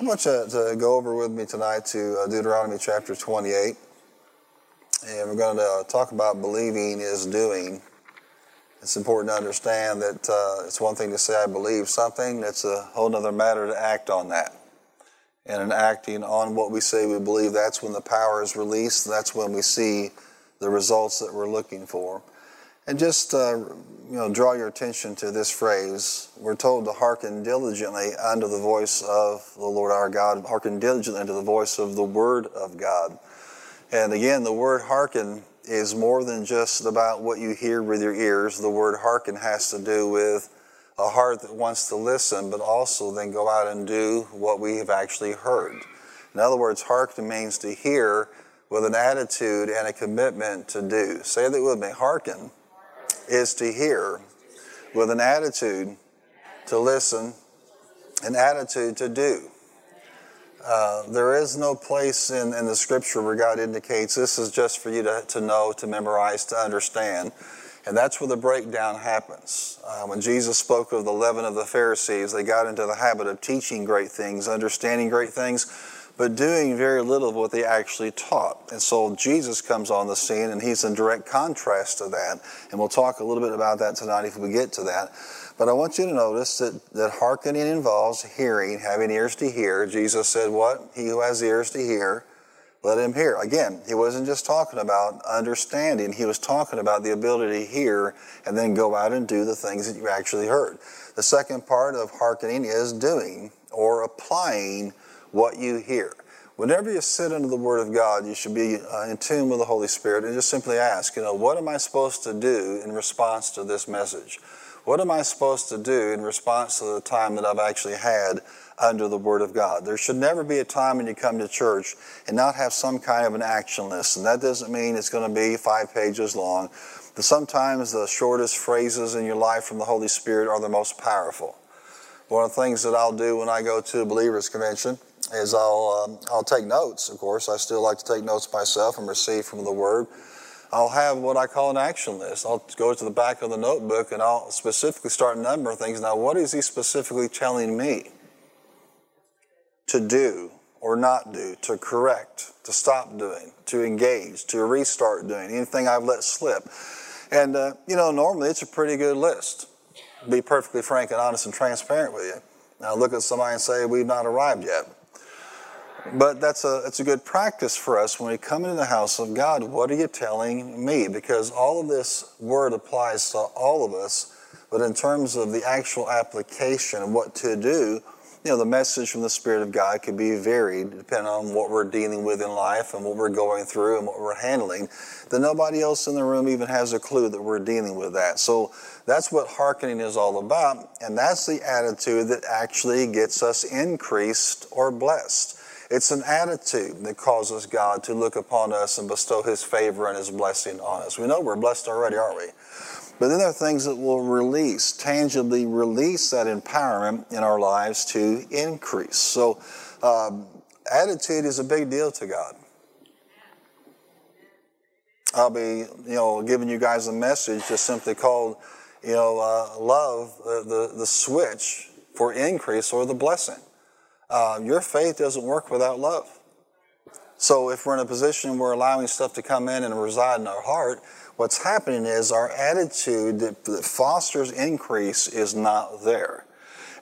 I want you to go over with me tonight to uh, Deuteronomy chapter 28. And we're going to uh, talk about believing is doing. It's important to understand that uh, it's one thing to say I believe something, it's a whole other matter to act on that. And in acting on what we say we believe, that's when the power is released, that's when we see the results that we're looking for. And just uh, you know, draw your attention to this phrase. We're told to hearken diligently unto the voice of the Lord our God, hearken diligently unto the voice of the Word of God. And again, the word hearken is more than just about what you hear with your ears. The word hearken has to do with a heart that wants to listen, but also then go out and do what we have actually heard. In other words, hearken means to hear with an attitude and a commitment to do. Say that with me. Hearken is to hear with an attitude to listen, an attitude to do. Uh, there is no place in, in the scripture where God indicates this is just for you to, to know, to memorize, to understand. And that's where the breakdown happens. Uh, when Jesus spoke of the leaven of the Pharisees, they got into the habit of teaching great things, understanding great things, but doing very little of what they actually taught. And so Jesus comes on the scene and he's in direct contrast to that. And we'll talk a little bit about that tonight if we get to that. But I want you to notice that, that hearkening involves hearing, having ears to hear. Jesus said, What? He who has ears to hear, let him hear. Again, he wasn't just talking about understanding, he was talking about the ability to hear and then go out and do the things that you actually heard. The second part of hearkening is doing or applying what you hear. Whenever you sit under the Word of God, you should be uh, in tune with the Holy Spirit and just simply ask, you know, what am I supposed to do in response to this message? What am I supposed to do in response to the time that I've actually had under the Word of God? There should never be a time when you come to church and not have some kind of an action list. And that doesn't mean it's going to be five pages long. But sometimes the shortest phrases in your life from the Holy Spirit are the most powerful. One of the things that I'll do when I go to a believers convention is I'll um, I'll take notes. Of course, I still like to take notes myself and receive from the Word. I'll have what I call an action list. I'll go to the back of the notebook and I'll specifically start numbering things. Now, what is he specifically telling me to do or not do, to correct, to stop doing, to engage, to restart doing, anything I've let slip? And, uh, you know, normally it's a pretty good list. Be perfectly frank and honest and transparent with you. Now, look at somebody and say, We've not arrived yet. But that's a, it's a good practice for us when we come into the house of God. What are you telling me? Because all of this word applies to all of us, but in terms of the actual application of what to do, you know, the message from the Spirit of God could be varied depending on what we're dealing with in life and what we're going through and what we're handling. That nobody else in the room even has a clue that we're dealing with that. So that's what hearkening is all about, and that's the attitude that actually gets us increased or blessed. It's an attitude that causes God to look upon us and bestow His favor and His blessing on us. We know we're blessed already, aren't we? But then there are things that will release, tangibly release that empowerment in our lives to increase. So, um, attitude is a big deal to God. I'll be, you know, giving you guys a message just simply called, you know, uh, love, uh, the, the switch for increase or the blessing. Uh, your faith doesn't work without love. So if we're in a position where allowing stuff to come in and reside in our heart, what's happening is our attitude that, that fosters increase is not there.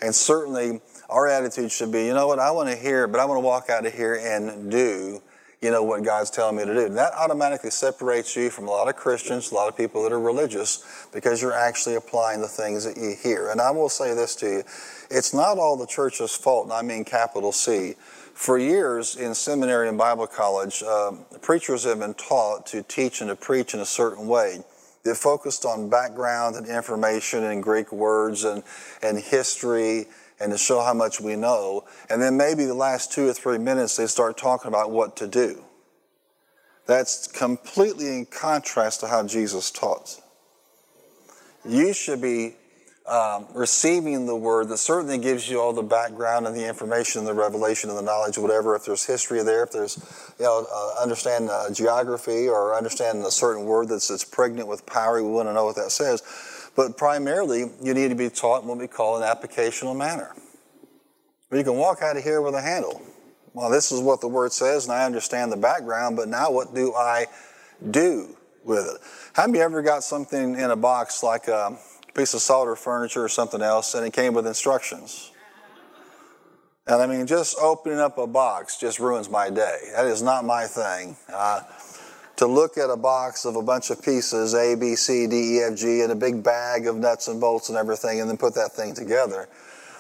And certainly our attitude should be, you know what, I want to hear, but I want to walk out of here and do you know what God's telling me to do. And that automatically separates you from a lot of Christians, a lot of people that are religious, because you're actually applying the things that you hear. And I will say this to you it's not all the church's fault, and I mean capital C. For years in seminary and Bible college, uh, preachers have been taught to teach and to preach in a certain way. They focused on background and information and Greek words and, and history and to show how much we know. And then maybe the last two or three minutes, they start talking about what to do. That's completely in contrast to how Jesus taught. You should be um, receiving the word that certainly gives you all the background and the information and the revelation and the knowledge, whatever. If there's history there, if there's, you know, uh, understand uh, geography or understand a certain word that's, that's pregnant with power, we want to know what that says. But primarily, you need to be taught in what we call an applicational manner. But you can walk out of here with a handle. Well, this is what the word says, and I understand the background, but now what do I do with it? Have you ever got something in a box like a piece of solder furniture or something else, and it came with instructions? And I mean, just opening up a box just ruins my day. That is not my thing. Uh, to look at a box of a bunch of pieces, A, B, C, D, E, F, G, and a big bag of nuts and bolts and everything, and then put that thing together.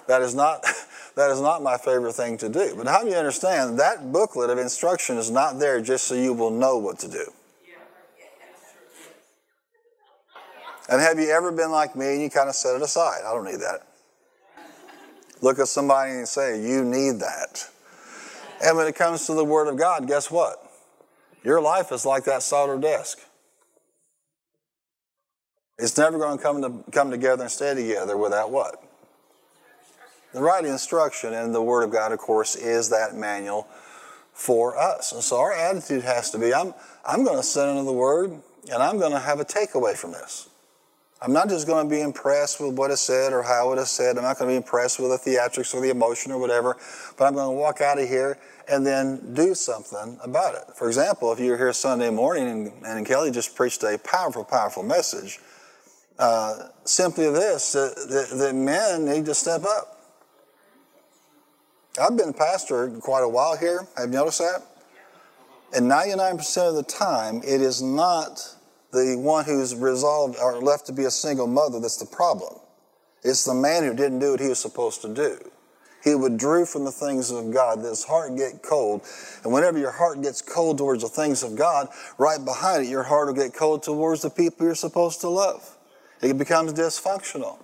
That is not, that is not my favorite thing to do. But how do you understand that booklet of instruction is not there just so you will know what to do? And have you ever been like me and you kind of set it aside? I don't need that. Look at somebody and say, You need that. And when it comes to the Word of God, guess what? Your life is like that solder desk. It's never going to come, to come together and stay together without what? The right instruction and the Word of God, of course, is that manual for us. And so our attitude has to be I'm, I'm going to sit into the Word and I'm going to have a takeaway from this. I'm not just going to be impressed with what is said or how it is said. I'm not going to be impressed with the theatrics or the emotion or whatever, but I'm going to walk out of here and then do something about it. For example, if you're here Sunday morning and, and Kelly just preached a powerful, powerful message, uh, simply this that, that men need to step up. I've been a pastor quite a while here. Have you noticed that? And 99% of the time, it is not the one who's resolved or left to be a single mother that's the problem. It's the man who didn't do what he was supposed to do. He withdrew from the things of God. His heart get cold. And whenever your heart gets cold towards the things of God, right behind it, your heart will get cold towards the people you're supposed to love. It becomes dysfunctional.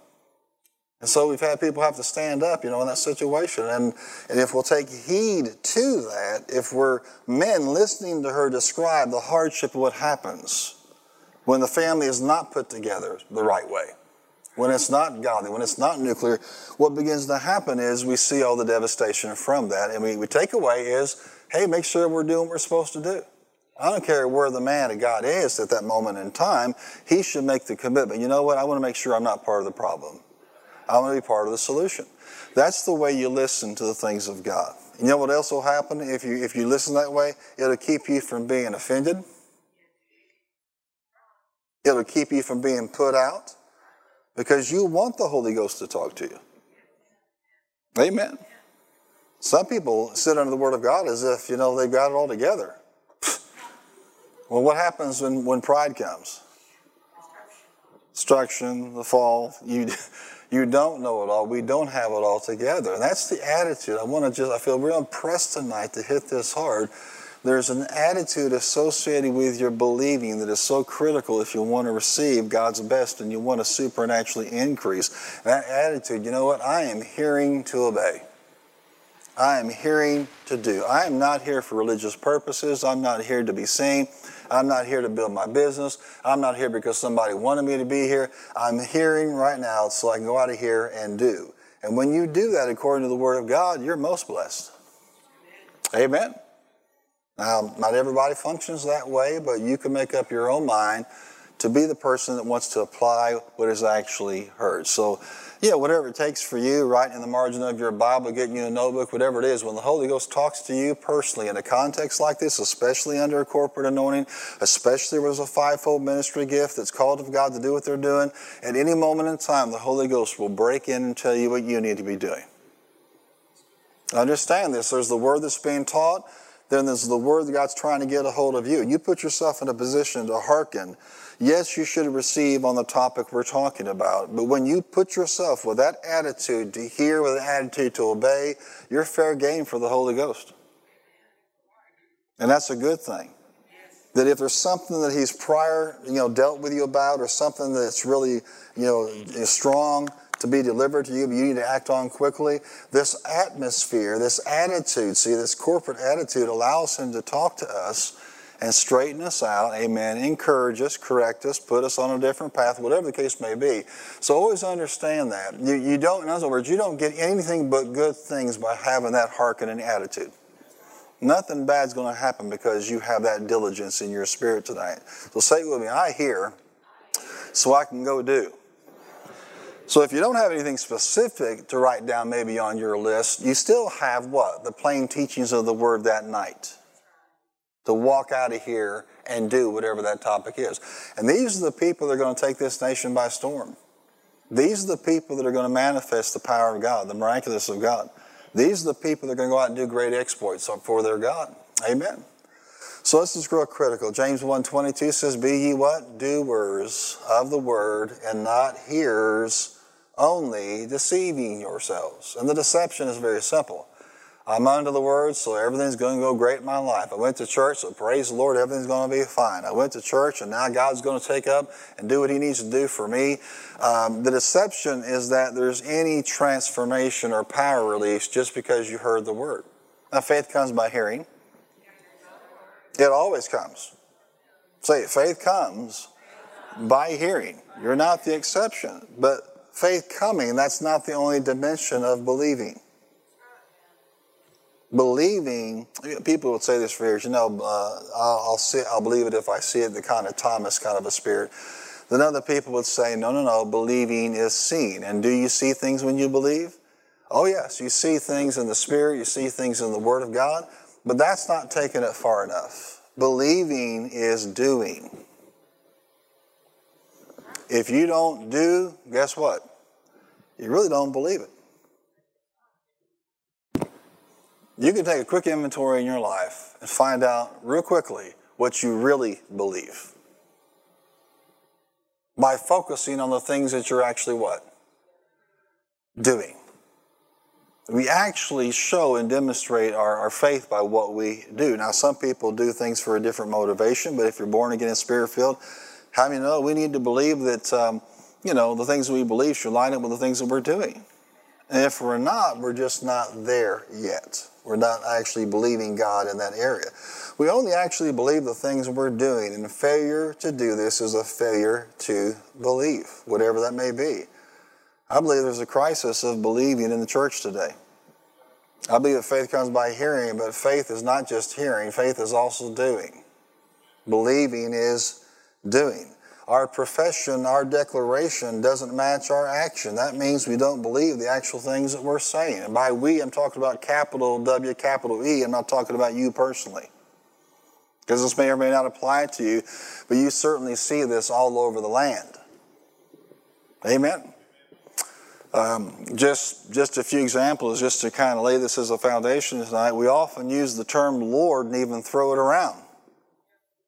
And so we've had people have to stand up, you know, in that situation. And, and if we'll take heed to that, if we're men listening to her describe the hardship of what happens, when the family is not put together the right way, when it's not godly, when it's not nuclear, what begins to happen is we see all the devastation from that. And we, we take away is, hey, make sure we're doing what we're supposed to do. I don't care where the man of God is at that moment in time, he should make the commitment. You know what? I want to make sure I'm not part of the problem. I want to be part of the solution. That's the way you listen to the things of God. You know what else will happen if you if you listen that way? It'll keep you from being offended. It'll keep you from being put out because you want the Holy Ghost to talk to you. Amen. Some people sit under the Word of God as if, you know, they've got it all together. well, what happens when, when pride comes? Destruction, the fall. You, you don't know it all. We don't have it all together. And that's the attitude. I want to just, I feel real impressed tonight to hit this hard there's an attitude associated with your believing that is so critical if you want to receive God's best and you want to supernaturally increase. That attitude, you know what? I am hearing to obey. I am hearing to do. I am not here for religious purposes. I'm not here to be seen. I'm not here to build my business. I'm not here because somebody wanted me to be here. I'm hearing right now so I can go out of here and do. And when you do that according to the Word of God, you're most blessed. Amen. Now, not everybody functions that way, but you can make up your own mind to be the person that wants to apply what is actually heard. So, yeah, whatever it takes for you, writing in the margin of your Bible, getting you a notebook, whatever it is, when the Holy Ghost talks to you personally in a context like this, especially under a corporate anointing, especially where there's a fivefold ministry gift that's called of God to do what they're doing, at any moment in time, the Holy Ghost will break in and tell you what you need to be doing. Understand this. There's the word that's being taught then there's the word that God's trying to get a hold of you. You put yourself in a position to hearken. Yes, you should receive on the topic we're talking about, but when you put yourself with that attitude to hear, with an attitude to obey, you're fair game for the Holy Ghost. And that's a good thing. That if there's something that he's prior, you know, dealt with you about, or something that's really, you know, strong, to be delivered to you, but you need to act on quickly. This atmosphere, this attitude, see, this corporate attitude allows Him to talk to us and straighten us out, amen, encourage us, correct us, put us on a different path, whatever the case may be. So always understand that. You, you don't, in other words, you don't get anything but good things by having that hearkening attitude. Nothing bad's going to happen because you have that diligence in your spirit tonight. So say with me, I hear so I can go do. So if you don't have anything specific to write down maybe on your list, you still have what? The plain teachings of the word that night. To walk out of here and do whatever that topic is. And these are the people that are going to take this nation by storm. These are the people that are going to manifest the power of God, the miraculous of God. These are the people that are going to go out and do great exploits for their God. Amen. So this is real critical. James 1.22 says, Be ye what? Doers of the word and not hearers only, deceiving yourselves. And the deception is very simple. I'm under the word, so everything's going to go great in my life. I went to church, so praise the Lord, everything's going to be fine. I went to church, and now God's going to take up and do what He needs to do for me. Um, the deception is that there's any transformation or power release just because you heard the word. Now, faith comes by hearing. It always comes. Say it, faith comes by hearing. You're not the exception, but faith coming, that's not the only dimension of believing believing, people would say this for years, you know, uh, I'll, I'll, see, I'll believe it if I see it, the kind of Thomas kind of a spirit. Then other people would say, no, no, no, believing is seen. And do you see things when you believe? Oh, yes, you see things in the Spirit, you see things in the Word of God, but that's not taking it far enough. Believing is doing. If you don't do, guess what? You really don't believe it. You can take a quick inventory in your life and find out real quickly what you really believe by focusing on the things that you're actually what? Doing. We actually show and demonstrate our, our faith by what we do. Now, some people do things for a different motivation, but if you're born again in spirit filled, how do you know we need to believe that, um, you know, the things we believe should line up with the things that we're doing? And if we're not, we're just not there yet. We're not actually believing God in that area. We only actually believe the things we're doing, and failure to do this is a failure to believe, whatever that may be. I believe there's a crisis of believing in the church today. I believe that faith comes by hearing, but faith is not just hearing, faith is also doing. Believing is doing our profession, our declaration doesn't match our action. That means we don't believe the actual things that we're saying. And by we, I'm talking about capital W, capital E. I'm not talking about you personally. Because this may or may not apply to you, but you certainly see this all over the land. Amen. Um, just, just a few examples, just to kind of lay this as a foundation tonight. We often use the term Lord and even throw it around.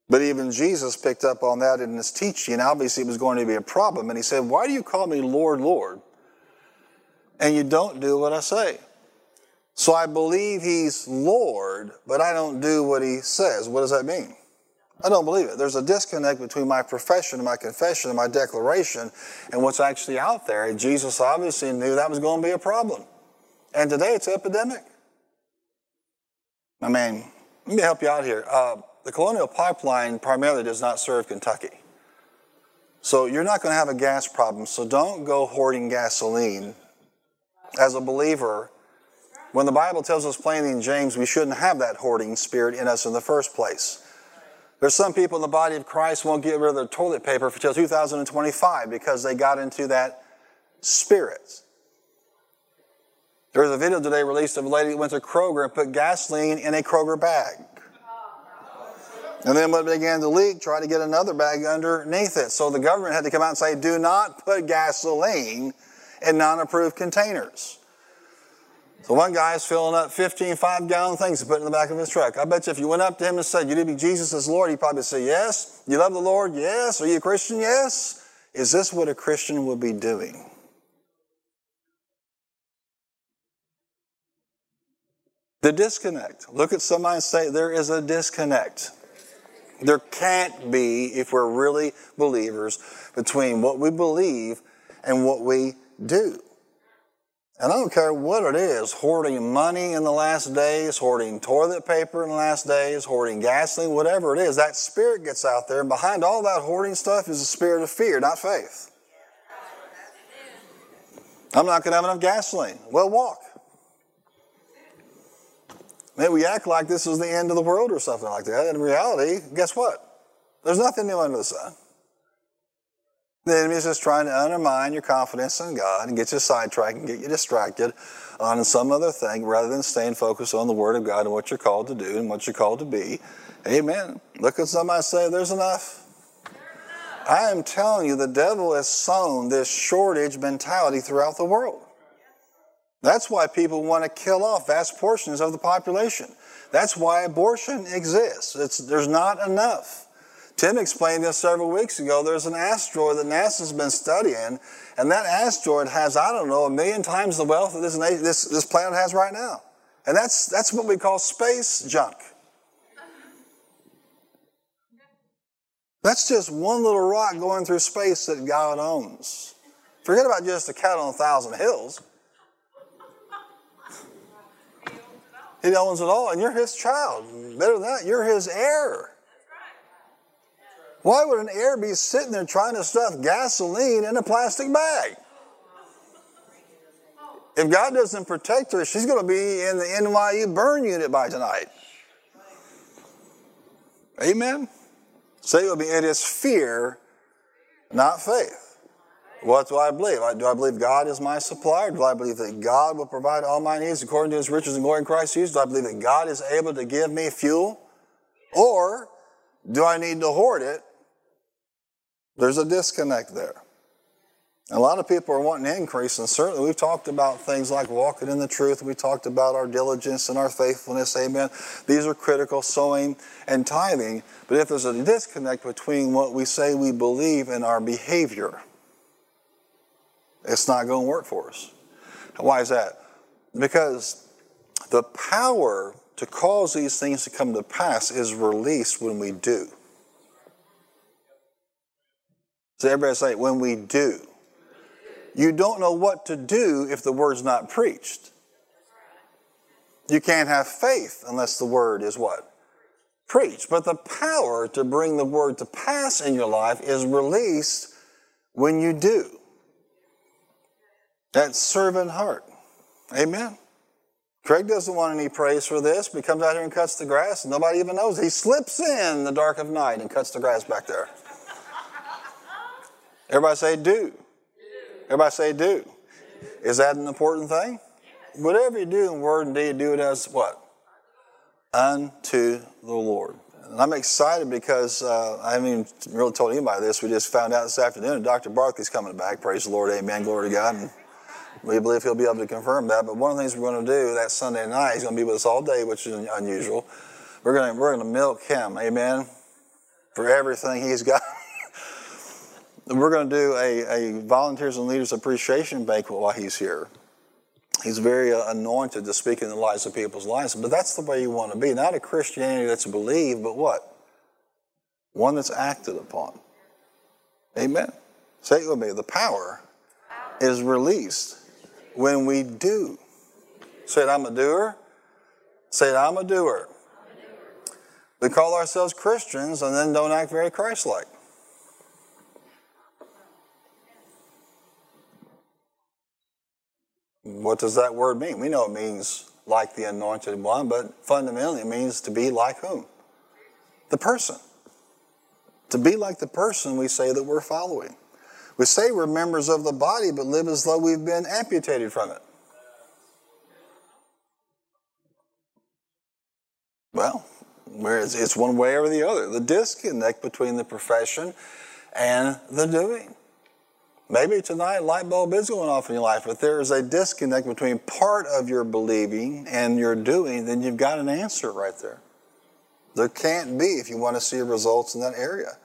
But even Jesus picked up on that in his teaching. Obviously, it was going to be a problem. And he said, Why do you call me Lord, Lord? And you don't do what I say. So I believe he's Lord, but I don't do what he says. What does that mean? I don't believe it. There's a disconnect between my profession and my confession and my declaration and what's actually out there. And Jesus obviously knew that was going to be a problem. And today it's epidemic. I mean, let me help you out here. Uh, the Colonial Pipeline primarily does not serve Kentucky. So you're not going to have a gas problem. So don't go hoarding gasoline. As a believer, when the Bible tells us plainly in James, we shouldn't have that hoarding spirit in us in the first place. There's some people in the body of Christ won't get rid of their toilet paper until 2025 because they got into that spirit. There was a video today released of a lady that went to Kroger and put gasoline in a Kroger bag. And then when it began to leak, try to get another bag underneath it. So the government had to come out and say, do not put gasoline in non-approved containers. So one guy is filling up 15 five-gallon things to put in the back of his truck. I bet you if you went up to him and said, you do be Jesus as Lord, he'd probably say, yes. You love the Lord? Yes. Are you a Christian? Yes. Is this what a Christian would be doing? The disconnect. Look at somebody and say, there is a disconnect. There can't be, if we're really believers, between what we believe and what we do. And I don't care what it is hoarding money in the last days, hoarding toilet paper in the last days, hoarding gasoline, whatever it is that spirit gets out there. And behind all that hoarding stuff is a spirit of fear, not faith. I'm not going to have enough gasoline. Well, walk. Maybe we act like this is the end of the world or something like that. In reality, guess what? There's nothing new under the sun. The enemy is just trying to undermine your confidence in God and get you sidetracked and get you distracted on some other thing rather than staying focused on the Word of God and what you're called to do and what you're called to be. Amen. Look at somebody say, There's enough. I am telling you, the devil has sown this shortage mentality throughout the world. That's why people want to kill off vast portions of the population. That's why abortion exists. It's, there's not enough. Tim explained this several weeks ago. There's an asteroid that NASA's been studying, and that asteroid has, I don't know, a million times the wealth that this, this, this planet has right now. And that's, that's what we call space junk. That's just one little rock going through space that God owns. Forget about just a cat on a thousand hills. He owns it all, and you're his child. Better than that, you're his heir. Why would an heir be sitting there trying to stuff gasoline in a plastic bag? If God doesn't protect her, she's going to be in the NYU burn unit by tonight. Amen? Say with me, it is fear, not faith. What do I believe? Do I believe God is my supplier? Do I believe that God will provide all my needs according to his riches and glory in Christ Jesus? Do I believe that God is able to give me fuel? Or do I need to hoard it? There's a disconnect there. A lot of people are wanting increase, and certainly we've talked about things like walking in the truth. We talked about our diligence and our faithfulness. Amen. These are critical, sowing and tithing. But if there's a disconnect between what we say we believe and our behavior, it's not going to work for us. Why is that? Because the power to cause these things to come to pass is released when we do. So everybody say, when we do. You don't know what to do if the word's not preached. You can't have faith unless the word is what? Preached. But the power to bring the word to pass in your life is released when you do. That servant heart. Amen. Craig doesn't want any praise for this, but he comes out here and cuts the grass, and nobody even knows. He slips in the dark of night and cuts the grass back there. Everybody say, do. Everybody say, do. Is that an important thing? Whatever you do in word and deed, do it as what? Unto the Lord. And I'm excited because uh, I haven't even really told anybody this. We just found out this afternoon Dr. Barkley's coming back. Praise the Lord. Amen. Glory to God. And we believe he'll be able to confirm that. But one of the things we're going to do that Sunday night, he's going to be with us all day, which is unusual. We're going to, we're going to milk him. Amen. For everything he's got. we're going to do a, a volunteers and leaders appreciation banquet while he's here. He's very uh, anointed to speak in the lives of people's lives, but that's the way you want to be. Not a Christianity that's believed, but what? One that's acted upon. Amen. Say it with me. The power is released when we do. Said, I'm a doer. Say it, I'm a doer. We call ourselves Christians and then don't act very Christ like. What does that word mean? We know it means like the anointed one, but fundamentally it means to be like whom? The person. To be like the person we say that we're following. We say we're members of the body, but live as though we've been amputated from it. Well, it's one way or the other. The disconnect between the profession and the doing. Maybe tonight a light bulb is going off in your life, but there is a disconnect between part of your believing and your doing, then you've got an answer right there. There can't be if you want to see results in that area.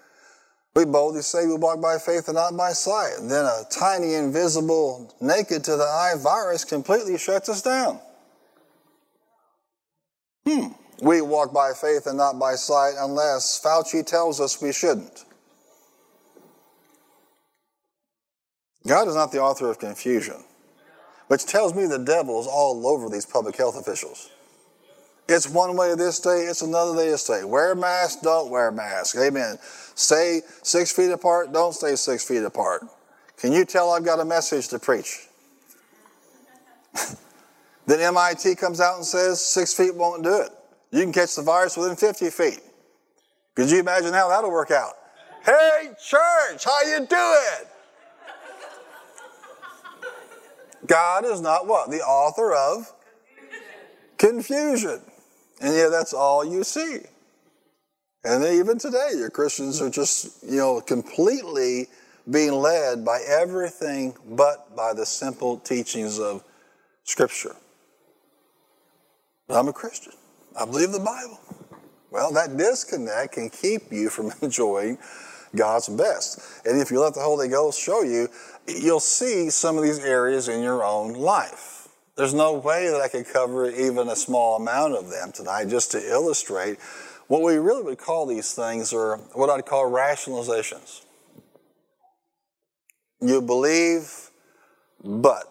We boldly say we walk by faith and not by sight. Then a tiny, invisible, naked to the eye virus completely shuts us down. Hmm. We walk by faith and not by sight unless Fauci tells us we shouldn't. God is not the author of confusion, which tells me the devil is all over these public health officials. It's one way this day, it's another day this day. Wear a mask, don't wear a mask. Amen. Stay six feet apart, don't stay six feet apart. Can you tell I've got a message to preach? then MIT comes out and says six feet won't do it. You can catch the virus within 50 feet. Could you imagine how that'll work out? Hey, church, how you doing? God is not what? The author of confusion. And yeah, that's all you see. And even today, your Christians are just, you know, completely being led by everything but by the simple teachings of Scripture. I'm a Christian. I believe the Bible. Well, that disconnect can keep you from enjoying God's best. And if you let the Holy Ghost show you, you'll see some of these areas in your own life. There's no way that I could cover even a small amount of them tonight just to illustrate what we really would call these things are what I'd call rationalizations. You believe, but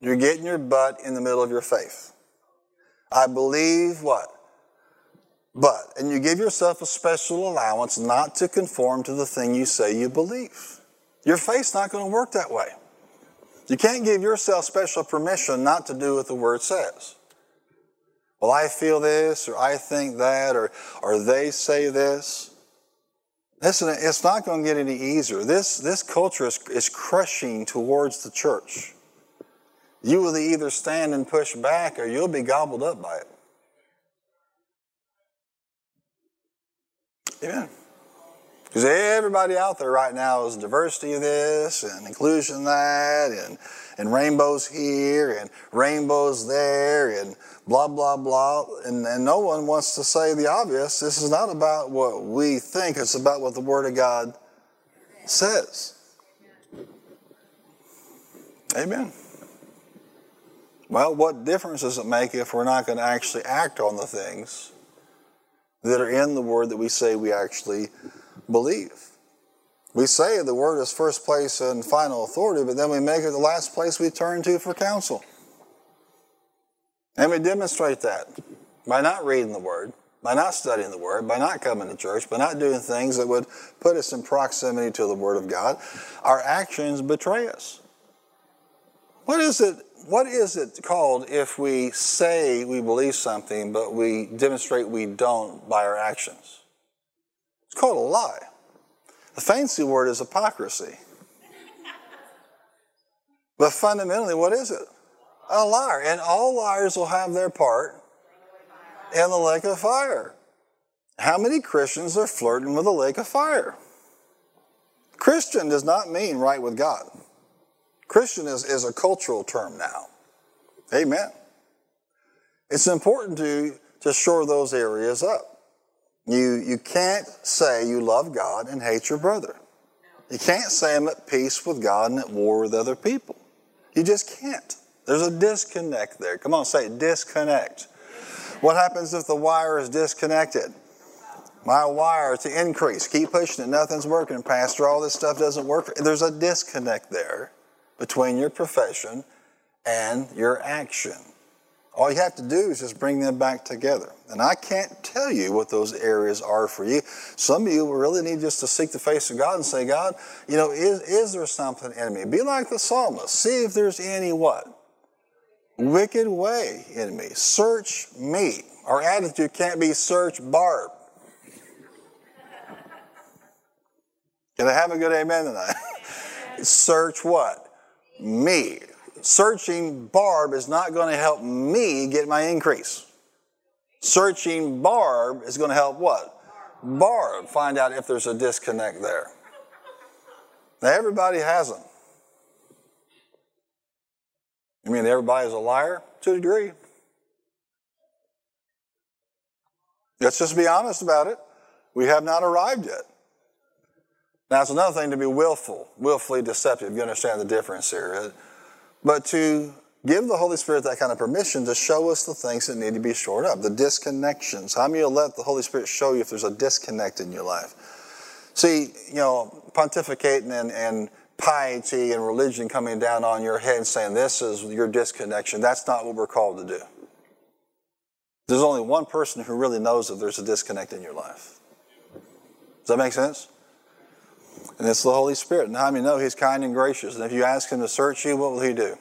you're getting your butt in the middle of your faith. I believe what? But, and you give yourself a special allowance not to conform to the thing you say you believe. Your faith's not going to work that way. You can't give yourself special permission not to do what the Word says. Well, I feel this, or I think that, or, or they say this. Listen, it's not going to get any easier. This, this culture is, is crushing towards the church. You will either stand and push back, or you'll be gobbled up by it. Amen. Because everybody out there right now is diversity this and inclusion that and, and rainbows here and rainbows there and blah, blah, blah. And, and no one wants to say the obvious. This is not about what we think, it's about what the Word of God says. Amen. Well, what difference does it make if we're not going to actually act on the things that are in the Word that we say we actually believe. We say the Word is first place and final authority, but then we make it the last place we turn to for counsel. And we demonstrate that by not reading the Word, by not studying the Word, by not coming to church, by not doing things that would put us in proximity to the Word of God. Our actions betray us. What is it what is it called if we say we believe something, but we demonstrate we don't by our actions? It's called a lie. The fancy word is hypocrisy. but fundamentally, what is it? A liar. And all liars will have their part in the lake of fire. How many Christians are flirting with the lake of fire? Christian does not mean right with God. Christian is, is a cultural term now. Amen. It's important to, to shore those areas up. You, you can't say you love God and hate your brother. You can't say I'm at peace with God and at war with other people. You just can't. There's a disconnect there. Come on, say disconnect. What happens if the wire is disconnected? My wire to increase. Keep pushing it. Nothing's working, Pastor. All this stuff doesn't work. There's a disconnect there between your profession and your action. All you have to do is just bring them back together. And I can't tell you what those areas are for you. Some of you really need just to seek the face of God and say, God, you know, is, is there something in me? Be like the psalmist. See if there's any what? Wicked way in me. Search me. Our attitude can't be search Barb. Can I have a good amen tonight? search what? me. Searching Barb is not going to help me get my increase. Searching Barb is going to help what? Barb find out if there's a disconnect there. Now, everybody has them. You mean everybody's a liar? To a degree. Let's just be honest about it. We have not arrived yet. Now, it's another thing to be willful, willfully deceptive. You understand the difference here. But to give the Holy Spirit that kind of permission to show us the things that need to be shored up, the disconnections. How many will let the Holy Spirit show you if there's a disconnect in your life? See, you know, pontificating and, and piety and religion coming down on your head and saying this is your disconnection, that's not what we're called to do. There's only one person who really knows if there's a disconnect in your life. Does that make sense? And it's the Holy Spirit. And how many know He's kind and gracious? And if you ask Him to search you, what will He do?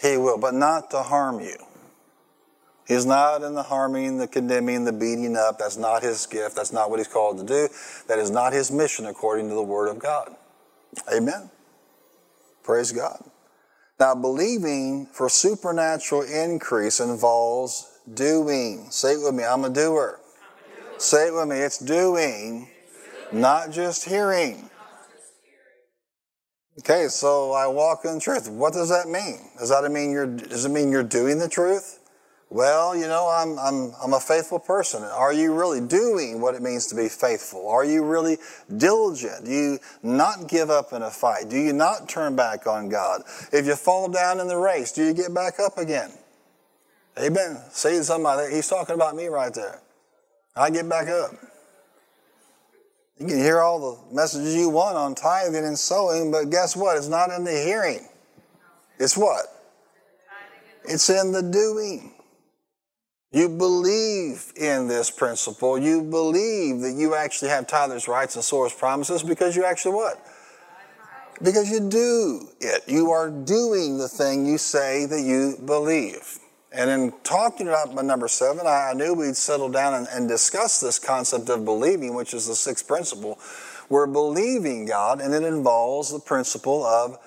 He will, but not to harm you. He's not in the harming, the condemning, the beating up. That's not his gift. That's not what he's called to do. That is not his mission according to the Word of God. Amen. Praise God. Now, believing for supernatural increase involves doing. Say it with me. I'm a doer. Say it with me. It's doing, not just hearing. Okay, so I walk in truth. What does that mean? Does that mean you're does it mean you're doing the truth? Well, you know, I'm, I'm, I'm a faithful person. Are you really doing what it means to be faithful? Are you really diligent? Do you not give up in a fight? Do you not turn back on God? If you fall down in the race, do you get back up again? Amen. See somebody, he's talking about me right there. I get back up. You can hear all the messages you want on tithing and sowing, but guess what? It's not in the hearing. It's what? It's in the doing. You believe in this principle. You believe that you actually have tithers' rights and source promises because you actually what? Because you do it. You are doing the thing you say that you believe. And in talking about my number seven, I knew we'd settle down and, and discuss this concept of believing, which is the sixth principle. We're believing God, and it involves the principle of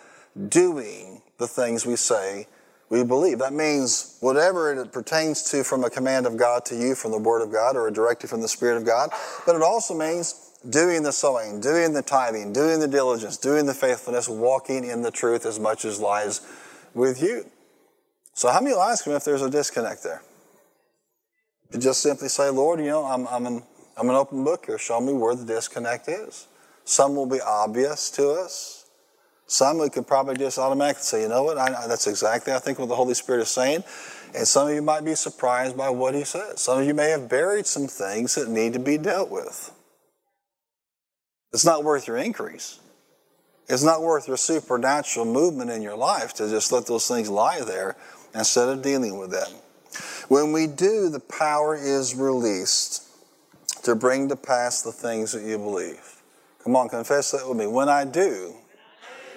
doing the things we say we believe. That means whatever it pertains to from a command of God to you from the Word of God or a directive from the Spirit of God. But it also means doing the sowing, doing the tithing, doing the diligence, doing the faithfulness, walking in the truth as much as lies with you. So how many will ask him if there's a disconnect there? You just simply say, Lord, you know, I'm, I'm, an, I'm an open book here. Show me where the disconnect is. Some will be obvious to us. Some we could probably just automatically say, you know what, I, that's exactly, I think, what the Holy Spirit is saying. And some of you might be surprised by what He says. Some of you may have buried some things that need to be dealt with. It's not worth your increase. It's not worth your supernatural movement in your life to just let those things lie there instead of dealing with them. When we do, the power is released to bring to pass the things that you believe. Come on, confess that with me. When I do,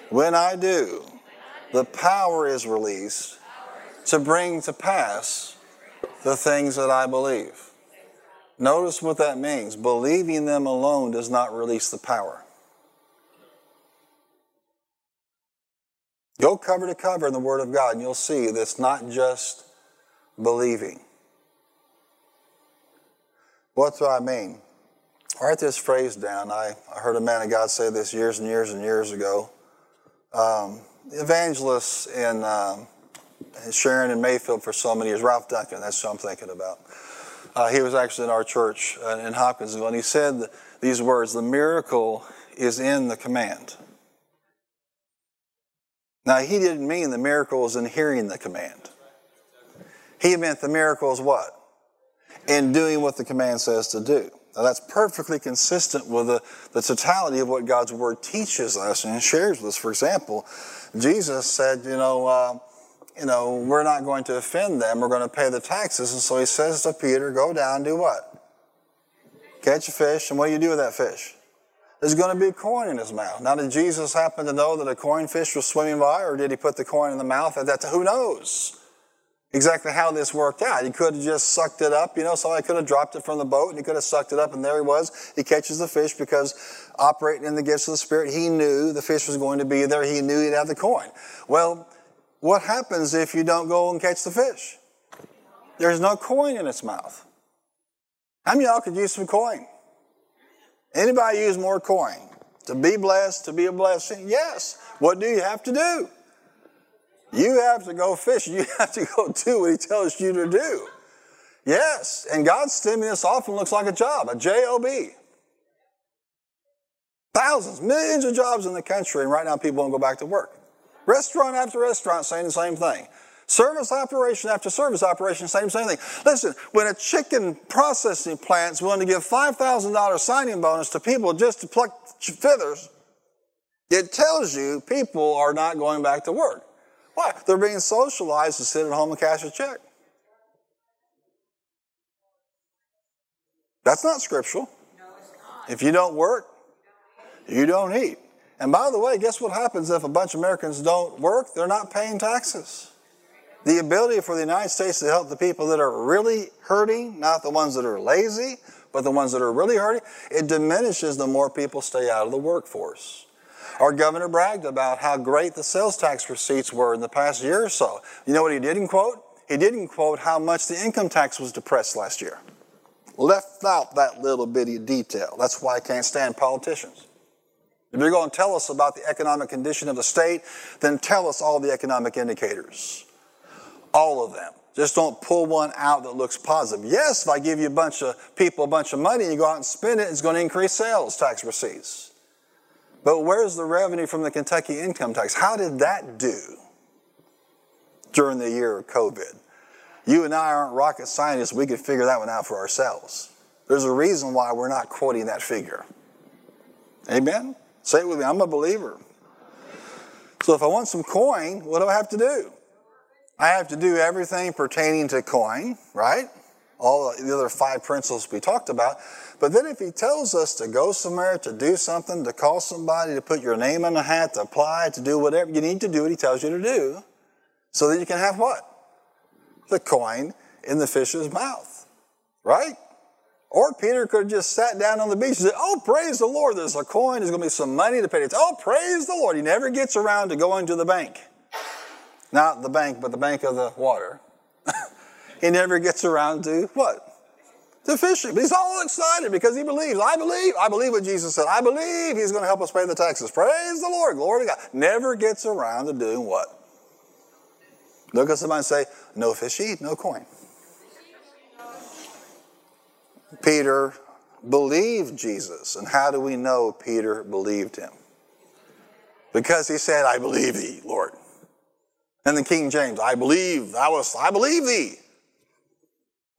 when I do, the power is released to bring to pass the things that I believe. Notice what that means. Believing them alone does not release the power. Go cover to cover in the Word of God, and you'll see that it's not just believing. What do I mean? Write this phrase down. I, I heard a man of God say this years and years and years ago um, evangelists in, um, Sharon and Mayfield for so many years. Ralph Duncan, that's what I'm thinking about. Uh, he was actually in our church uh, in Hopkinsville, and he said these words The miracle is in the command. Now, he didn't mean the miracles in hearing the command. He meant the miracles what? In doing what the command says to do. Now, that's perfectly consistent with the, the totality of what God's Word teaches us and shares with us. For example, Jesus said, you know, uh, you know, we're not going to offend them. We're going to pay the taxes. And so he says to Peter, go down, do what? Catch a fish. And what do you do with that fish? There's going to be a coin in his mouth. Now, did Jesus happen to know that a coin fish was swimming by, or did he put the coin in the mouth? That who knows? exactly how this worked out. He could have just sucked it up, you know, somebody could have dropped it from the boat and he could have sucked it up and there he was. He catches the fish because operating in the gifts of the Spirit, he knew the fish was going to be there. He knew he'd have the coin. Well, what happens if you don't go and catch the fish? There's no coin in its mouth. How many of y'all could use some coin? Anybody use more coin? To be blessed, to be a blessing? Yes. What do you have to do? You have to go fish. You have to go do what he tells you to do. Yes, and God's stimulus often looks like a job, a J-O-B. Thousands, millions of jobs in the country, and right now people won't go back to work. Restaurant after restaurant saying the same thing. Service operation after service operation the same thing. Listen, when a chicken processing plant is willing to give $5,000 signing bonus to people just to pluck feathers, it tells you people are not going back to work. Why? They're being socialized to sit at home and cash a check. That's not scriptural. If you don't work, you don't eat. And by the way, guess what happens if a bunch of Americans don't work? They're not paying taxes. The ability for the United States to help the people that are really hurting, not the ones that are lazy, but the ones that are really hurting, it diminishes the more people stay out of the workforce. Our governor bragged about how great the sales tax receipts were in the past year or so. You know what he didn't quote? He didn't quote how much the income tax was depressed last year. Left out that little bitty detail. That's why I can't stand politicians. If you're going to tell us about the economic condition of the state, then tell us all the economic indicators. All of them. Just don't pull one out that looks positive. Yes, if I give you a bunch of people a bunch of money and you go out and spend it, it's going to increase sales tax receipts. But where's the revenue from the Kentucky income tax? How did that do during the year of COVID? You and I aren't rocket scientists. We could figure that one out for ourselves. There's a reason why we're not quoting that figure. Amen? Say it with me. I'm a believer. So if I want some coin, what do I have to do? I have to do everything pertaining to coin, right? All the other five principles we talked about. But then if he tells us to go somewhere, to do something, to call somebody, to put your name in the hat, to apply, to do whatever, you need to do what he tells you to do so that you can have what? The coin in the fish's mouth, right? Or Peter could have just sat down on the beach and said, Oh, praise the Lord, there's a coin, there's going to be some money to pay. It's, oh, praise the Lord. He never gets around to going to the bank. Not the bank, but the bank of the water. he never gets around to what? To fishing. But he's all excited because he believes. I believe. I believe what Jesus said. I believe he's going to help us pay the taxes. Praise the Lord. Glory to God. Never gets around to doing what? Look at somebody and say, no fishy, no coin. Peter believed Jesus. And how do we know Peter believed him? Because he said, I believe thee, Lord. And the King James, I believe, I was, I believe thee.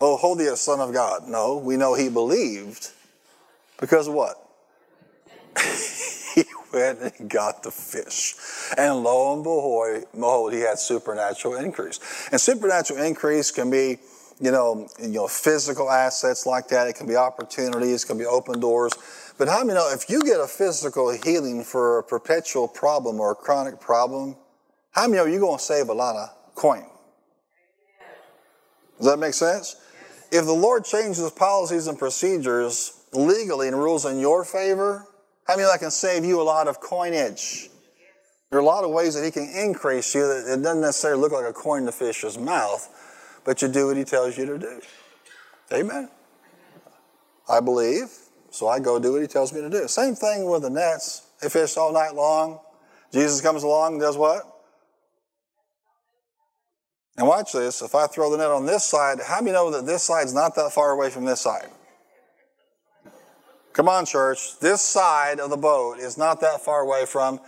Oh, holy Son of God. No, we know he believed because what? he went and got the fish. And lo and behold, he had supernatural increase. And supernatural increase can be you know, you know, physical assets like that. It can be opportunities, it can be open doors. But how many know if you get a physical healing for a perpetual problem or a chronic problem, how many know you're going to save a lot of coin? Does that make sense? If the Lord changes policies and procedures legally and rules in your favor, how many that can save you a lot of coinage? There are a lot of ways that He can increase you that it doesn't necessarily look like a coin in the fish's mouth but you do what he tells you to do. Amen. I believe, so I go do what he tells me to do. Same thing with the nets. They fish all night long. Jesus comes along and does what? And watch this. If I throw the net on this side, how many know that this side's not that far away from this side? Come on, church. This side of the boat is not that far away from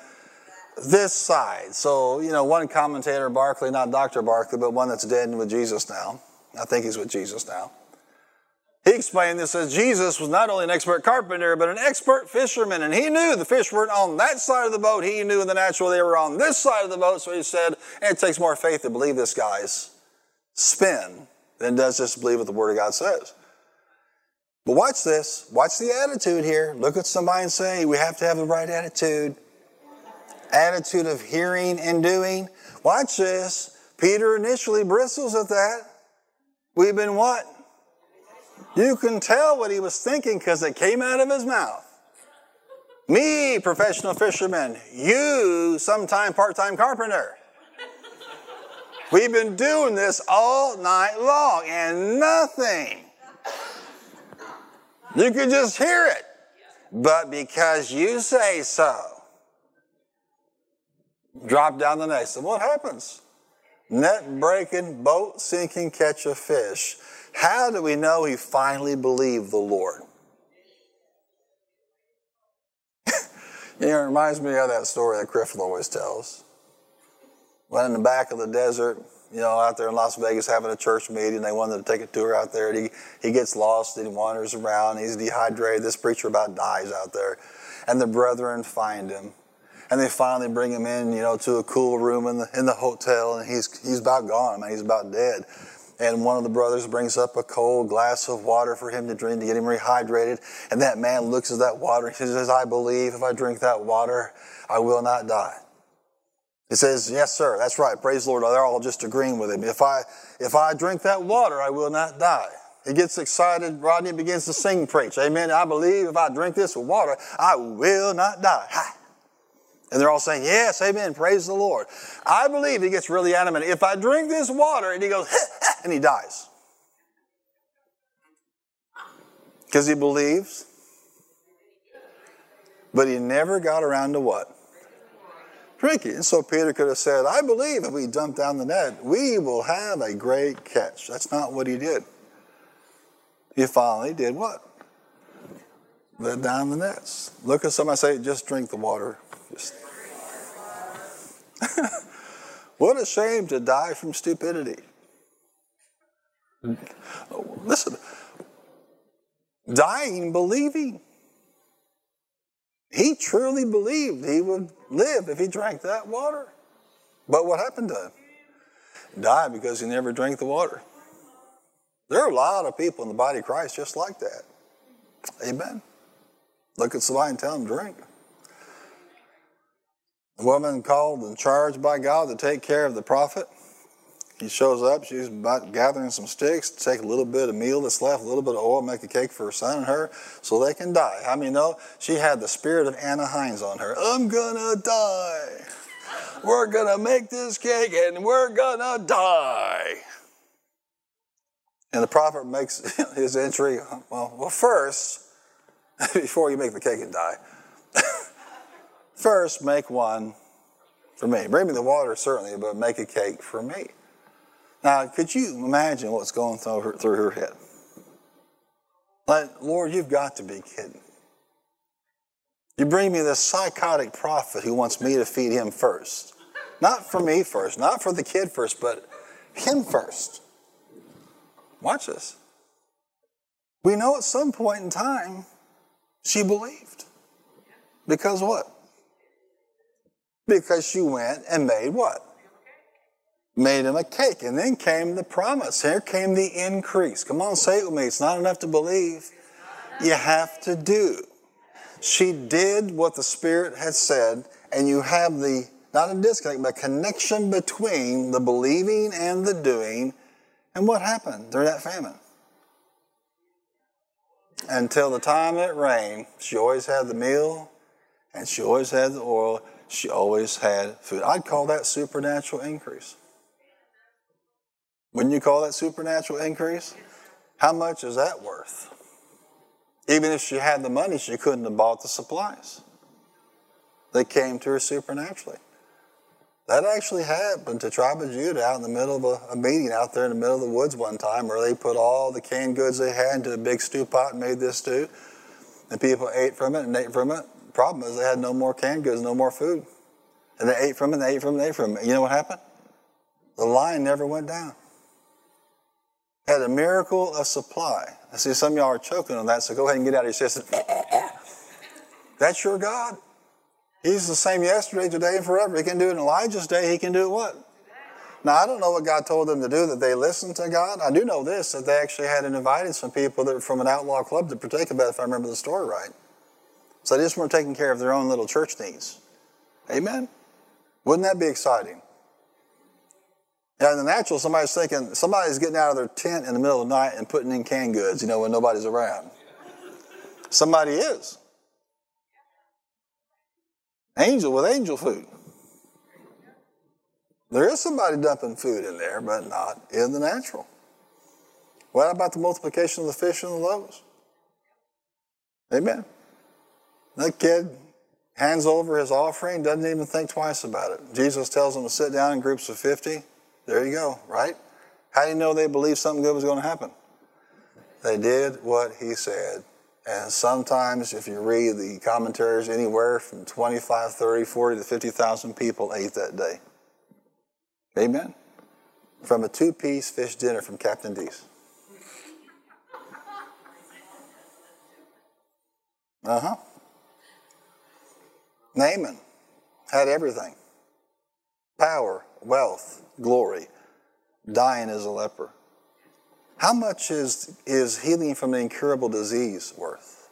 this side. So, you know, one commentator, Barclay, not Dr. Barclay, but one that's dead and with Jesus now. I think he's with Jesus now. He explained this as Jesus was not only an expert carpenter, but an expert fisherman. And he knew the fish weren't on that side of the boat. He knew in the natural they were on this side of the boat. So he said, it takes more faith to believe this guy's spin than does just believe what the Word of God says. But watch this. Watch the attitude here. Look at somebody and say, we have to have the right attitude attitude of hearing and doing. Watch this. Peter initially bristles at that. We've been what? You can tell what he was thinking because it came out of his mouth. Me, professional fisherman. You, sometime part time carpenter. We've been doing this all night long and nothing. You could just hear it. But because you say so, drop down the next. And what happens? Net breaking, boat sinking, catch a fish. How do we know he finally believed the Lord? you know, it reminds me of that story that Griffith always tells. Went in the back of the desert, you know, out there in Las Vegas having a church meeting. They wanted to take a tour out there. And he, he gets lost and he wanders around. He's dehydrated. This preacher about dies out there. And the brethren find him and they finally bring him in, you know, to a cool room in the in the hotel, and he's he's about gone. I mean, he's about dead. And one of the brothers brings up a cold glass of water for him to drink to get him rehydrated. And that man looks at that water and says, I believe if I drink that water, I will not die. He says, Yes, sir, that's right. Praise the Lord. They're all just agreeing with him. If I if I drink that water, I will not die. He gets excited. Rodney begins to sing, preach. Amen. I believe if I drink this water, I will not die. Ha. And they're all saying, Yes, amen. Praise the Lord. I believe he gets really adamant. If I drink this water, and he goes, and he dies. Because he believes. But he never got around to what? Drinking. And so Peter could have said, I believe if we dump down the net, we will have a great catch. That's not what he did. He finally did what? Let down the nets. Look at somebody say, just drink the water. Just what a shame to die from stupidity. Listen, dying believing. He truly believed he would live if he drank that water. But what happened to him? Died because he never drank the water. There are a lot of people in the body of Christ just like that. Amen. Look at somebody and tell them drink. A woman called and charged by God to take care of the prophet. He shows up, she's about gathering some sticks take a little bit of meal that's left, a little bit of oil, make a cake for her son and her so they can die. I mean, no, she had the spirit of Anna Hines on her. I'm gonna die. We're gonna make this cake and we're gonna die. And the prophet makes his entry. Well, well, first, before you make the cake and die, first make one for me. Bring me the water, certainly, but make a cake for me. Now, could you imagine what's going through her, through her head? Like, Lord, you've got to be kidding. You bring me this psychotic prophet who wants me to feed him first. Not for me first, not for the kid first, but him first. Watch this. We know at some point in time she believed. Because what? Because she went and made what? Made him a cake. And then came the promise. Here came the increase. Come on, say it with me. It's not enough to believe. You have to do. She did what the Spirit had said, and you have the, not a disconnect, but a connection between the believing and the doing. And what happened during that famine? Until the time it rained, she always had the meal and she always had the oil. She always had food. I'd call that supernatural increase. Wouldn't you call that supernatural increase? How much is that worth? Even if she had the money, she couldn't have bought the supplies. They came to her supernaturally. That actually happened to tribe of Judah out in the middle of a, a, meeting out there in the middle of the woods one time where they put all the canned goods they had into a big stew pot and made this stew. And people ate from it and ate from it. Problem is they had no more canned goods, no more food. And they ate from it, and they ate from it, they ate from it. You know what happened? The line never went down. Had a miracle of supply. I see some of y'all are choking on that, so go ahead and get out of your system. That's your God. He's the same yesterday, today, and forever. He can do it in Elijah's day. He can do it what? Now, I don't know what God told them to do, that they listened to God. I do know this, that they actually had invited some people that were from an outlaw club to partake of that, if I remember the story right. So they just weren't taking care of their own little church needs. Amen? Wouldn't that be exciting? Now, in the natural, somebody's thinking, somebody's getting out of their tent in the middle of the night and putting in canned goods, you know, when nobody's around. Somebody is. Angel with angel food. There is somebody dumping food in there, but not in the natural. What about the multiplication of the fish and the loaves? Amen. That kid hands over his offering, doesn't even think twice about it. Jesus tells them to sit down in groups of 50. There you go, right? How do you know they believed something good was going to happen? They did what he said and sometimes, if you read the commentaries, anywhere from 25, 30, 40 to 50,000 people ate that day. Amen? From a two piece fish dinner from Captain D's. Uh huh. Naaman had everything power, wealth, glory, dying as a leper. How much is, is healing from an incurable disease worth?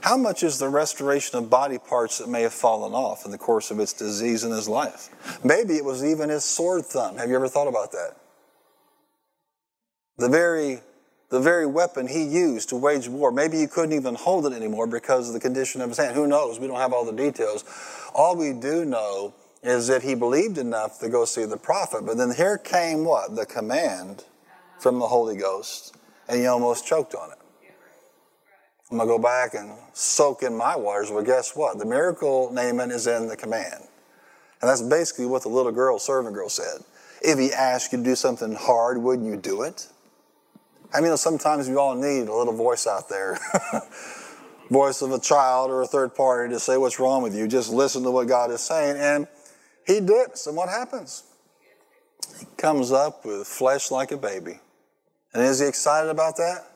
How much is the restoration of body parts that may have fallen off in the course of its disease in his life? Maybe it was even his sword thumb. Have you ever thought about that? The very, the very weapon he used to wage war. Maybe he couldn't even hold it anymore because of the condition of his hand. Who knows? We don't have all the details. All we do know is that he believed enough to go see the prophet. But then here came what? The command from the Holy Ghost, and he almost choked on it. I'm going to go back and soak in my waters. Well, guess what? The miracle, Naaman, is in the command. And that's basically what the little girl, servant girl, said. If he asked you to do something hard, wouldn't you do it? I mean, sometimes we all need a little voice out there. voice of a child or a third party to say what's wrong with you. Just listen to what God is saying. And he dips, and what happens? He comes up with flesh like a baby. And is he excited about that?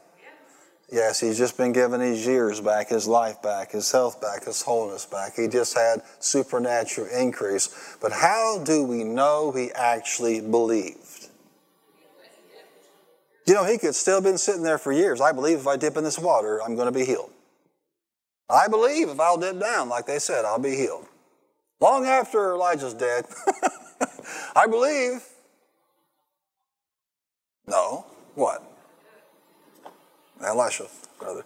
Yes, he's just been given his years back, his life back, his health back, his wholeness back. He just had supernatural increase. But how do we know he actually believed? You know, he could still have been sitting there for years. I believe if I dip in this water, I'm going to be healed. I believe if I'll dip down, like they said, I'll be healed. Long after Elijah's dead, I believe. No. What? Elisha, brother.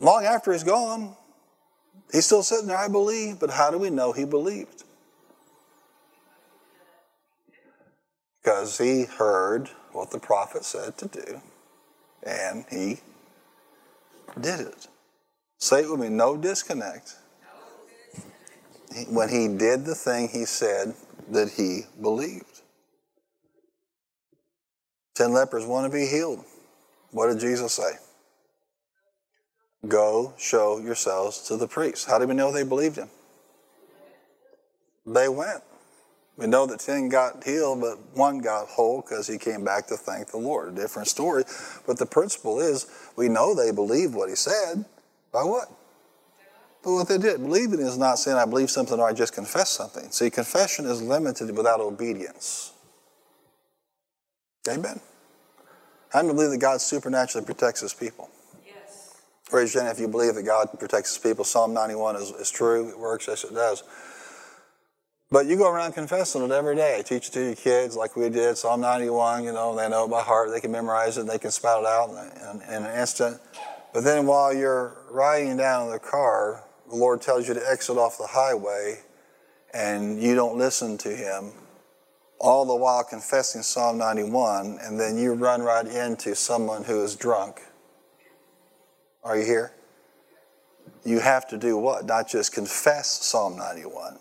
Long after he's gone, he's still sitting there, I believe, but how do we know he believed? Because he heard what the prophet said to do, and he did it. Say it with me no disconnect. When he did the thing he said that he believed. Ten lepers want to be healed. What did Jesus say? Go show yourselves to the priests. How do we know they believed him? They went. We know that 10 got healed, but one got whole because he came back to thank the Lord. A different story. But the principle is we know they believed what he said. By what? But what they did. Believing is not saying I believe something or I just confess something. See, confession is limited without obedience. Amen. How many believe that God supernaturally protects his people? Yes. Raise your hand if you believe that God protects his people. Psalm 91 is, is true. It works. Yes, it does. But you go around confessing it every day. Teach it to your kids like we did. Psalm 91, you know, they know it by heart. They can memorize it. They can spout it out in, in, in an instant. But then while you're riding down in the car, the Lord tells you to exit off the highway and you don't listen to him all the while confessing Psalm 91, and then you run right into someone who is drunk. Are you here? You have to do what? Not just confess Psalm 91,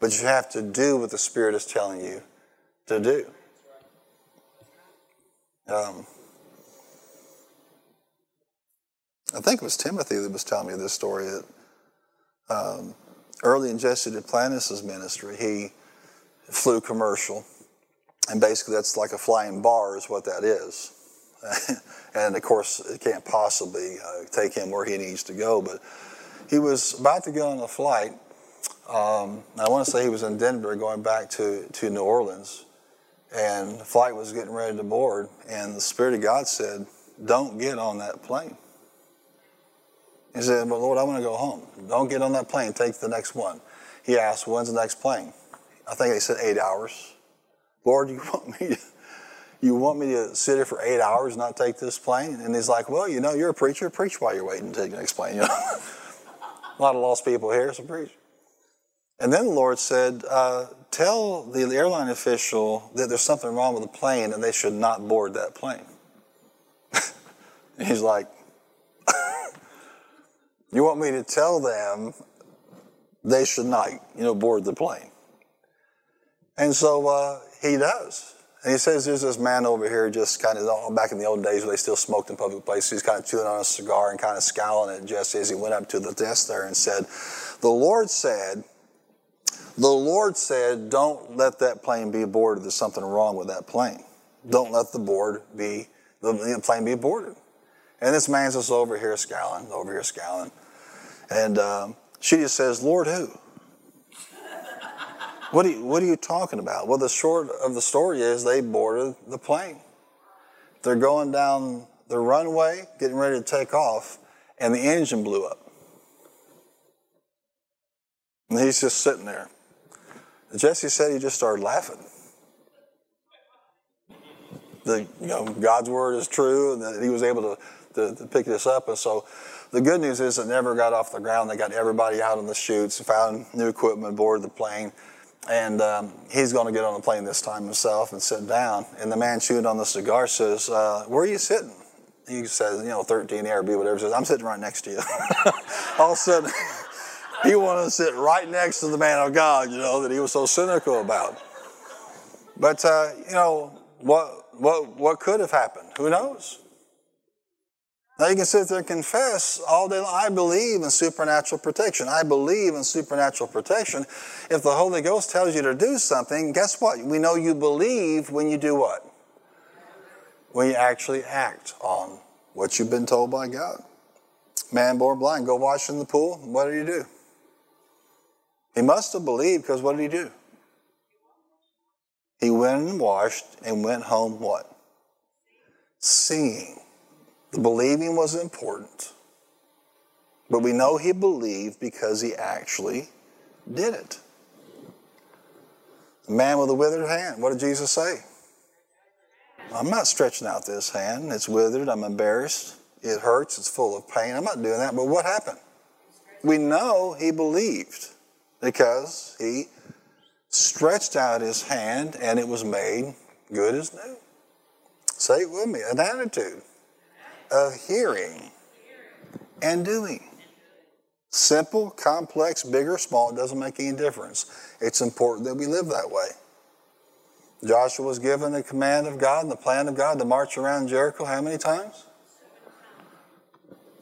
but you have to do what the Spirit is telling you to do. Um, I think it was Timothy that was telling me this story that um, early in Jesse Duplantis' ministry, he flew commercial. And basically, that's like a flying bar, is what that is. and of course, it can't possibly uh, take him where he needs to go. But he was about to go on a flight. Um, I want to say he was in Denver going back to, to New Orleans. And the flight was getting ready to board. And the Spirit of God said, Don't get on that plane. He said, But Lord, I want to go home. Don't get on that plane. Take the next one. He asked, When's the next plane? I think they said eight hours. Lord, you want me to, you want me to sit here for eight hours and not take this plane? And he's like, well, you know, you're a preacher. Preach while you're waiting to take the next plane. You know? a lot of lost people here, so preach. And then the Lord said, uh, tell the airline official that there's something wrong with the plane and they should not board that plane. he's like, you want me to tell them they should not, you know, board the plane? And so uh, he does. And he says there's this man over here just kind of back in the old days where they still smoked in public places. He's kind of chewing on a cigar and kind of scowling at Jesse as he went up to the desk there and said, The Lord said, the Lord said, don't let that plane be aborted. There's something wrong with that plane. Don't let the board be, the plane be aborted. And this man's just over here scowling, over here scowling. And um, she just says, Lord, who? What are, you, what are you talking about? Well, the short of the story is they boarded the plane. They're going down the runway, getting ready to take off, and the engine blew up. And he's just sitting there. Jesse said he just started laughing. The, you know, God's word is true, and that he was able to, to, to pick this up. And so the good news is it never got off the ground. They got everybody out on the chutes, found new equipment boarded the plane. And um, he's going to get on the plane this time himself and sit down. And the man chewing on the cigar says, uh, Where are you sitting? He says, You know, 13 A or B, whatever. He says, I'm sitting right next to you. All of a sudden, he wanted to sit right next to the man of God, you know, that he was so cynical about. But, uh, you know, what, what, what could have happened? Who knows? Now you can sit there and confess all day long. I believe in supernatural protection. I believe in supernatural protection. If the Holy Ghost tells you to do something, guess what? We know you believe when you do what? When you actually act on what you've been told by God. Man born blind, go wash in the pool. What did he do? He must have believed because what did he do? He went and washed and went home what? Singing. The believing was important. But we know he believed because he actually did it. The man with a withered hand, what did Jesus say? I'm not stretching out this hand. It's withered. I'm embarrassed. It hurts. It's full of pain. I'm not doing that. But what happened? We know he believed because he stretched out his hand and it was made good as new. Say it with me an attitude of hearing and doing. Simple, complex, big or small, it doesn't make any difference. It's important that we live that way. Joshua was given the command of God and the plan of God to march around Jericho how many times?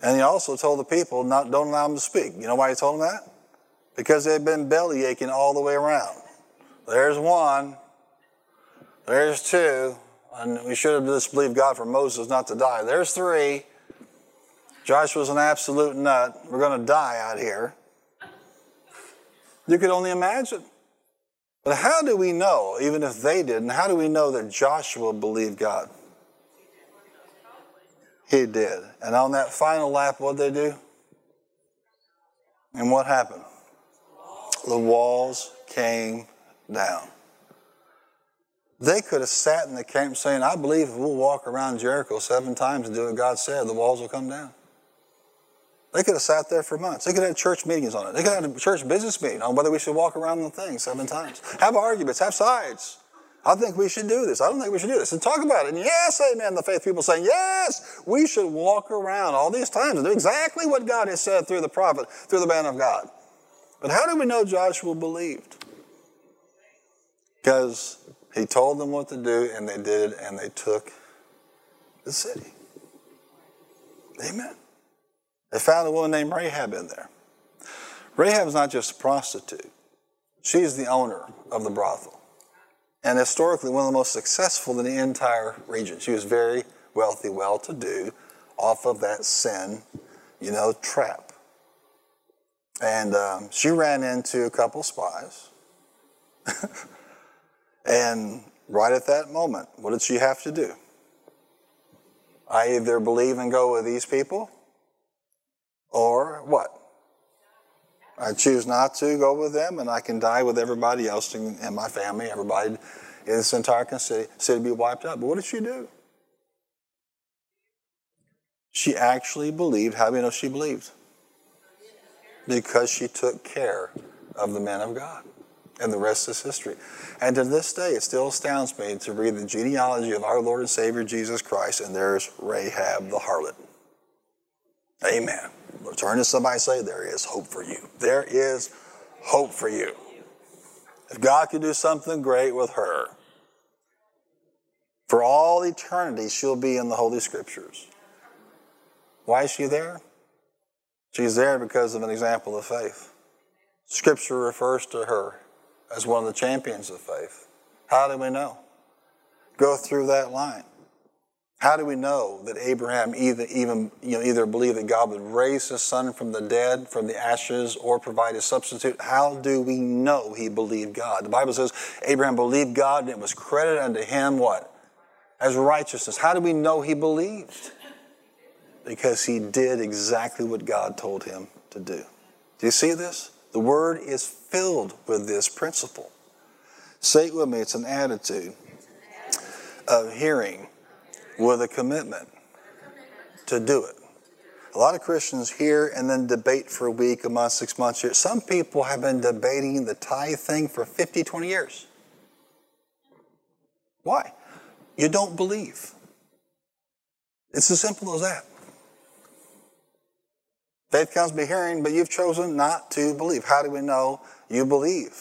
And he also told the people, not, don't allow them to speak. You know why he told them that? Because they've been belly aching all the way around. There's one, there's two, and we should have just believed God for Moses not to die. There's three. Joshua's an absolute nut. We're going to die out here. You could only imagine. But how do we know, even if they didn't, how do we know that Joshua believed God? He did. And on that final lap, what did they do? And what happened? The walls came down. They could have sat in the camp saying, I believe if we'll walk around Jericho seven times and do what God said, the walls will come down. They could have sat there for months. They could have had church meetings on it. They could have had a church business meeting on whether we should walk around the thing seven times. Have arguments, have sides. I think we should do this. I don't think we should do this. And talk about it. And yes, amen. The faith people saying, yes, we should walk around all these times and do exactly what God has said through the prophet, through the man of God. But how do we know Joshua believed? Because he told them what to do, and they did, and they took the city. Amen. They found a woman named Rahab in there. Rahab is not just a prostitute, she's the owner of the brothel. And historically, one of the most successful in the entire region. She was very wealthy, well to do, off of that sin, you know, trap. And um, she ran into a couple spies. And right at that moment, what did she have to do? I either believe and go with these people, or what? I choose not to go with them, and I can die with everybody else in, my family, everybody in this entire city, city be wiped out. But what did she do? She actually believed. How do you know she believed? Because she took care of the men of God. And the rest is history. And to this day, it still astounds me to read the genealogy of our Lord and Savior Jesus Christ, and there's Rahab the harlot. Amen. Turn to somebody and say, There is hope for you. There is hope for you. If God could do something great with her, for all eternity, she'll be in the Holy Scriptures. Why is she there? She's there because of an example of faith. Scripture refers to her as one of the champions of faith. How do we know? Go through that line. How do we know that Abraham either, even you know, either believed that God would raise his son from the dead, from the ashes, or provide a substitute? How do we know he believed God? The Bible says Abraham believed God and it was credited unto him what? As righteousness. How do we know he believed? Because he did exactly what God told him to do. Do you see this? The Word is filled with this principle. Say it with me, it's an attitude of hearing with a commitment to do it. A lot of Christians hear and then debate for a week, a month, six months. Some people have been debating the tithe thing for 50, 20 years. Why? You don't believe. It's as simple as that. Faith comes by hearing, but you've chosen not to believe. How do we know you believe?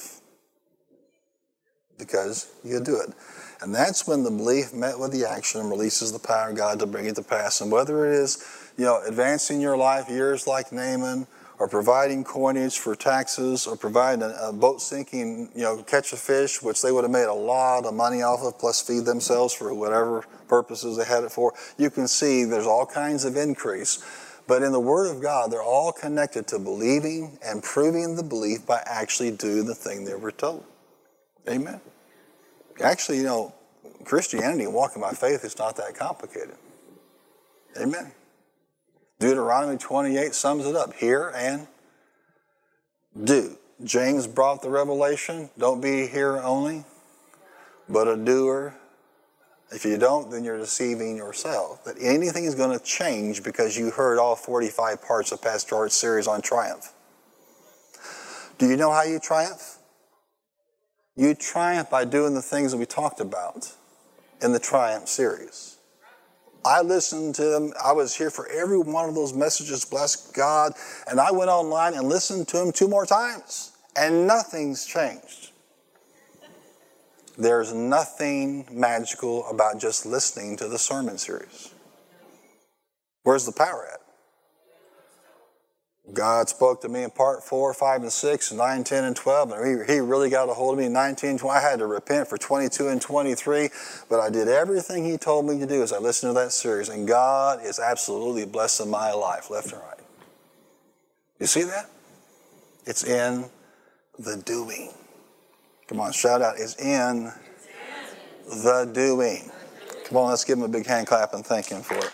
Because you do it. And that's when the belief met with the action releases the power of God to bring it to pass. And whether it is, you know, advancing your life years like Naaman, or providing coinage for taxes, or providing a, a boat sinking, you know, catch a fish, which they would have made a lot of money off of, plus feed themselves for whatever purposes they had it for. You can see there's all kinds of increase. But in the Word of God, they're all connected to believing and proving the belief by actually doing the thing they were told. Amen. Actually, you know, Christianity and walking by faith is not that complicated. Amen. Deuteronomy 28 sums it up hear and do. James brought the revelation don't be a hearer only, but a doer. If you don't, then you're deceiving yourself. That anything is going to change because you heard all 45 parts of Pastor Art's series on triumph. Do you know how you triumph? You triumph by doing the things that we talked about in the Triumph series. I listened to them. I was here for every one of those messages, bless God. And I went online and listened to them two more times, and nothing's changed. There's nothing magical about just listening to the sermon series. Where's the power at? God spoke to me in part 4, 5, and 6, 9, 10, and 12. And he, he really got a hold of me in 19, 20. I had to repent for 22 and 23. But I did everything he told me to do as I listened to that series. And God is absolutely blessing my life, left and right. You see that? It's in the doing. Come on, shout out. It's in the doing. Come on, let's give him a big hand clap and thank him for it.